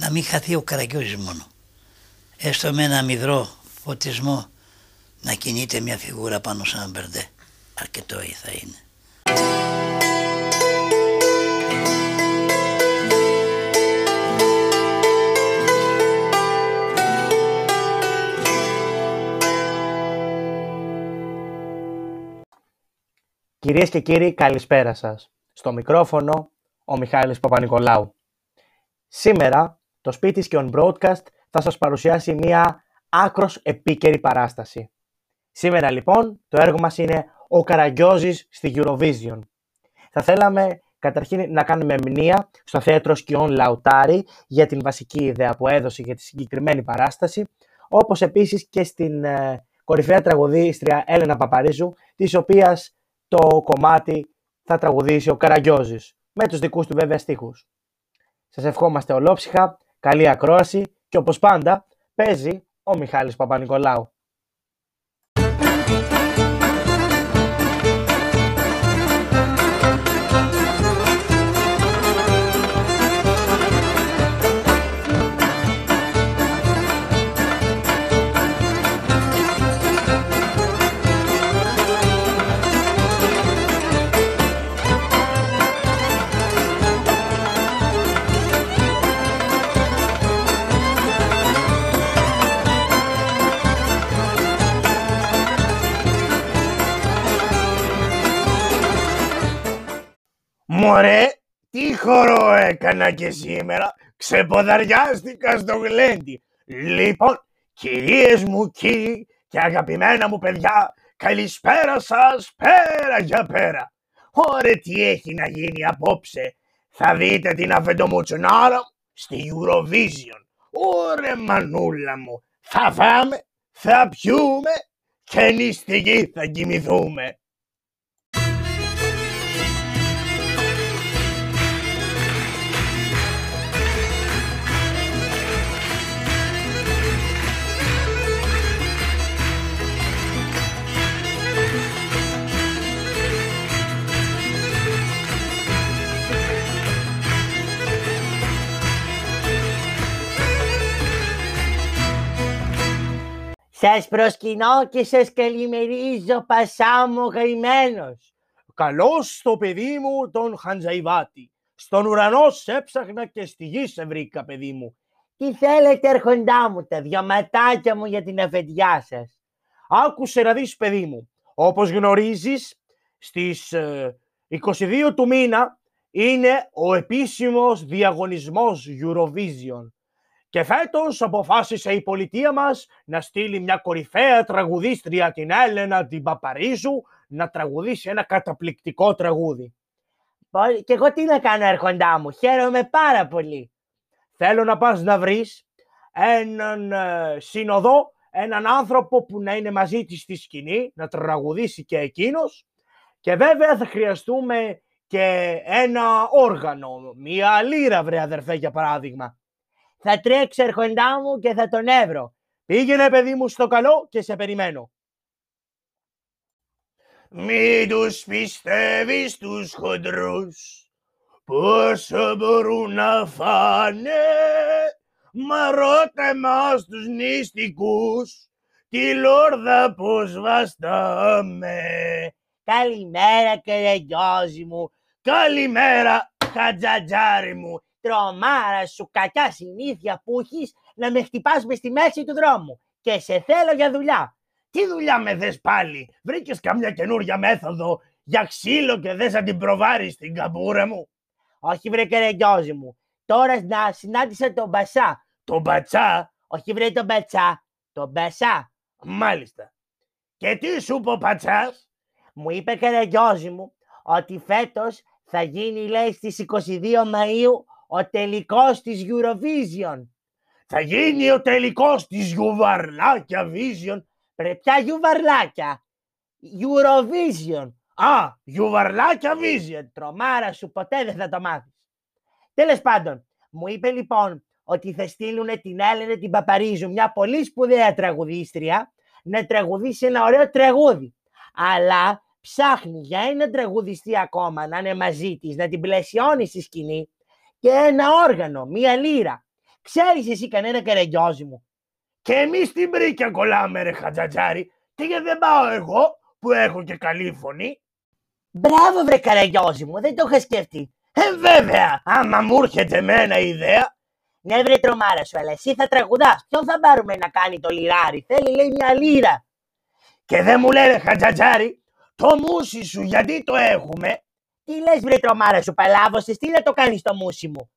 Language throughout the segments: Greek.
να μην χαθεί ο Καραγκιόζης μόνο. Έστω με ένα μυδρό φωτισμό να κινείται μια φιγούρα πάνω σε ένα μπερντέ. Αρκετό θα είναι. Κυρίες και κύριοι, καλησπέρα σας. Στο μικρόφωνο, ο Μιχάλης Παπα-Νικολάου. Σήμερα, το σπίτι και on broadcast θα σας παρουσιάσει μια άκρος επίκαιρη παράσταση. Σήμερα λοιπόν, το έργο μας είναι ο Καραγκιόζης στη Eurovision. Θα θέλαμε καταρχήν να κάνουμε μνήα στο θέατρο Σκιών Λαουτάρι για την βασική ιδέα που έδωσε για τη συγκεκριμένη παράσταση, όπως επίσης και στην ε, κορυφαία τραγουδίστρια Έλενα Παπαρίζου, της οποίας το κομμάτι θα τραγουδήσει ο Καραγκιόζης, με τους δικούς του βέβαια στίχους. Σας ευχόμαστε ολόψυχα, καλή ακρόαση και όπως πάντα παίζει ο Μιχάλης Παπα-Νικολάου. Μωρέ, τι χορό έκανα και σήμερα; Ξεποδαριάστηκα στο γλέντι. Λοιπόν, κυρίες μου, κύριοι και αγαπημένα μου παιδιά, καλησπέρα σας, πέρα για πέρα. Ωρε τι έχει να γίνει απόψε; Θα δείτε την αφεντομουτσουνάρα στη Eurovision. Ωρε μανούλα μου, θα φάμε, θα πιούμε και νηστικοί θα κοιμηθούμε. Σας προσκυνώ και σας καλημερίζω πασά μου γαϊμένος. Καλώς το παιδί μου τον Χαντζαϊβάτη. Στον ουρανό σε έψαχνα και στη γη σε βρήκα παιδί μου. Τι θέλετε έρχοντά μου τα δυο ματάκια μου για την αφεντιά σας. Άκουσε να δεις παιδί μου. Όπως γνωρίζεις στις 22 ε, του μήνα είναι ο επίσημος διαγωνισμός Eurovision. Και φέτος αποφάσισε η πολιτεία μας να στείλει μια κορυφαία τραγουδίστρια την Έλενα την Παπαρίζου να τραγουδήσει ένα καταπληκτικό τραγούδι. Και εγώ τι να κάνω έρχοντά μου, χαίρομαι πάρα πολύ. Θέλω να πας να βρεις έναν ε, συνοδό, έναν άνθρωπο που να είναι μαζί της στη σκηνή, να τραγουδήσει και εκείνος και βέβαια θα χρειαστούμε και ένα όργανο, μία λύρα βρε αδερφέ για παράδειγμα. Θα τρέξω ερχοντά μου και θα τον έβρω. Πήγαινε παιδί μου στο καλό και σε περιμένω. Μη τους πιστεύεις τους χοντρούς πόσο μπορούν να φάνε μα ρώτα εμάς τους νηστικούς τη λόρδα πως βαστάμε. Καλημέρα καραγκιόζη μου. Καλημέρα χατζατζάρι μου τρομάρα σου κακιά συνήθεια που έχεις να με χτυπάς με στη μέση του δρόμου και σε θέλω για δουλειά. Τι δουλειά με δες πάλι, βρήκες καμιά καινούρια μέθοδο για ξύλο και δες να την προβάρεις στην καμπούρα μου; Όχι βρε κερεγγιόζη μου, τώρα να συνάντησα τον Μπασά. Τον Μπατσά; Όχι βρε τον Μπατσά, τον Μπασά. Μάλιστα. Και τι σου είπε ο Πατσάς; Μου είπε κερεγγιόζη μου ότι φέτος θα γίνει λέει στις 22 Μαΐου ο τελικός της Eurovision. Θα γίνει ο τελικός της Γιουβαρλάκια Vision. Πρε ποια Γιουβαρλάκια; Eurovision. Α, Γιουβαρλάκια Vision. Τρομάρα σου ποτέ δεν θα το μάθεις. Τέλος πάντων, μου είπε λοιπόν ότι θα στείλουν την Έλενε την Παπαρίζου, μια πολύ σπουδαία τραγουδίστρια, να τραγουδήσει ένα ωραίο τραγούδι. Αλλά ψάχνει για ένα τραγουδιστή ακόμα να είναι μαζί της, να την πλαισιώνει στη σκηνή και ένα όργανο, μία λύρα. Ξέρεις εσύ κανένα καραγκιόζι μου; Και εμείς την πρίκια κολλάμε, ρε Χατζατζάρη. Και γιατί δεν πάω εγώ που έχω και καλή φωνή; Μπράβο βρε καραγκιόζι μου, δεν το είχα σκεφτεί. Ε, βέβαια, άμα μου έρχεται εμένα η ιδέα, Ναι βρε τρομάρα σου, αλλά εσύ θα τραγουδάς. Ποιον θα πάρουμε να κάνει το λιράρι; Θέλει λέει μια λίρα. και δεν μου λένε Χατζατζάρη, το μουσι σου γιατί το έχουμε, Τι λες βρε τρομάρα σου, παλάβωσες, τι να το κάνεις το μουσι μου;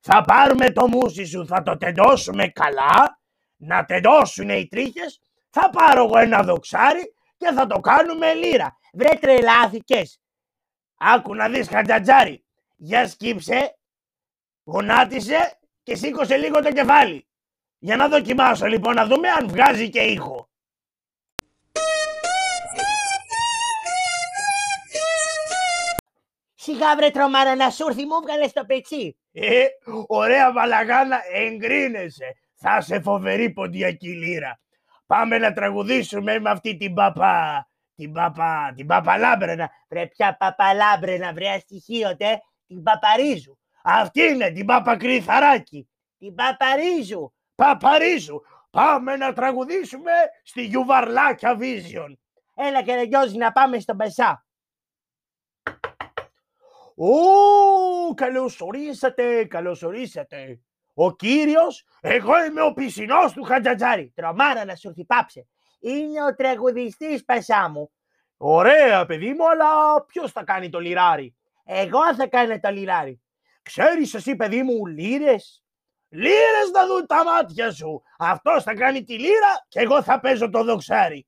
θα πάρουμε το μουσι σου, θα το τεντώσουμε καλά, να τεντώσουν οι τρίχες, θα πάρω εγώ ένα δοξάρι και θα το κάνουμε λίρα. Βρε τρελάθηκες. Άκου να δεις Χατζατζάρη, για σκύψε, γονάτισε και σήκωσε λίγο το κεφάλι. Για να δοκιμάσω λοιπόν να δούμε αν βγάζει και ήχο. Σιγά βρε τρομάρα να σου έρθει, μου βγάλε το πετσί. Ε, ωραία βαλαγάνα, εγκρίνεσαι. Θα σε φοβερή ποντιακή λύρα. Πάμε να τραγουδήσουμε με αυτή την παπά, την παπά, την παπαλάμπρενα. Βρε πια παπαλάμπρενα, βρε αστοιχείωτε, την παπαρίζου. Αυτή είναι την παπα κρυθαράκι. Την παπαρίζου. Παπαρίζου. Πάμε να τραγουδήσουμε στη Γιουβαρλάκια Vision. Έλα και ρεγιώζει να πάμε στον Πεσά. Ω, καλώς ορίσατε, καλώς ορίσατε. Ο κύριος, εγώ είμαι ο πισινός του Χατζατζάρη. Τρομάρα να σου έρθει πάψε. Είναι ο τραγουδιστής Πεσά μου. Ωραία παιδί μου, αλλά ποιος θα κάνει το λιράρι. Εγώ θα κάνω το λιράρι. Ξέρεις εσύ παιδί μου λύρες. Λύρες να δουν τα μάτια σου. Αυτός θα κάνει τη λύρα και εγώ θα παίζω το δοξάρι.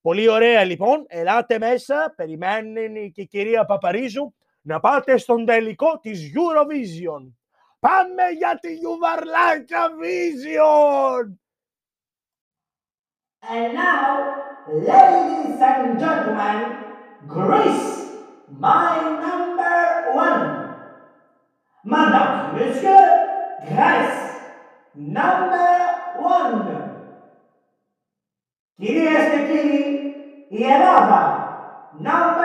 Πολύ ωραία λοιπόν, ελάτε μέσα, περιμένει και η κυρία Παπαρίζου να πάτε στον τελικό της Eurovision. Πάμε για τη Γιουβαρλάκια Vision! And now, ladies and gentlemen, Greece, my number one. Madame, Monsieur, Greece, number one. Κυρίες και κύριοι, η Ελλάδα, number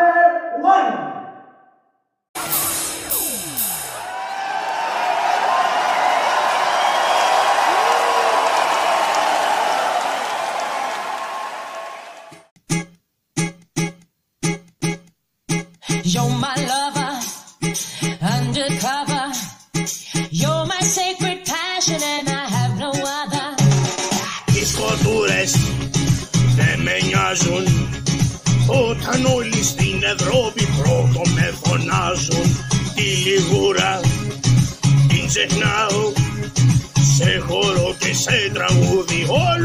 You're my lover, undercover. You're my sacred passion, and I have no other. Οι σκοτούρες δεν με νοιάζουν Όταν όλοι στην Ευρώπη πρώτο με φωνάζουν Τη λιγούρα την ξεχνάω Σε χώρο και σε τραγούδι όλους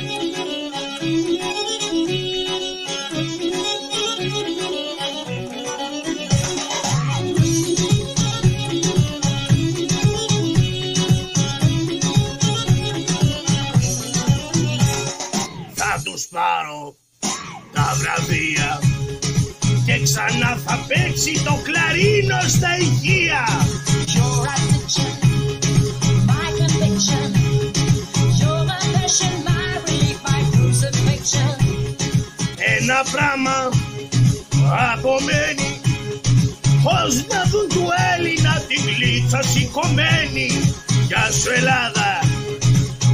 βραβεία και ξανά θα παίξει το κλαρίνο στα ηχεία. Your addiction, my conviction. You're my passion, my relief, my crucifixion. Ένα πράγμα απομένει Πώς να δουν του Έλληνα την γλίτσα σηκωμένη Γεια σου Ελλάδα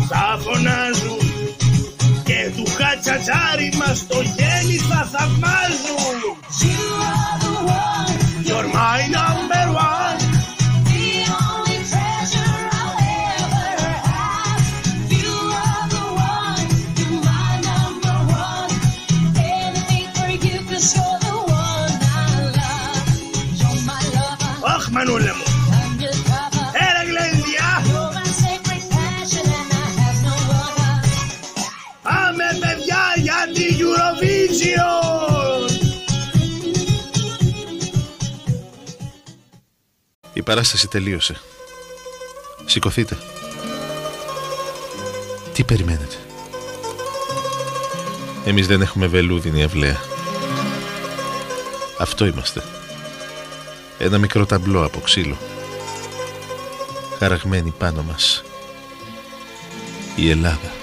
θα φωνάζουν Και του χατσατζάρι μας το γέννη Arrasa mais um! Παράσταση τελείωσε. Σηκωθείτε. Τι περιμένετε; Εμείς δεν έχουμε βελούδινη αυλαία. Αυτό είμαστε. Ένα μικρό ταμπλό από ξύλο. Χαραγμένη πάνω μας. Η Ελλάδα.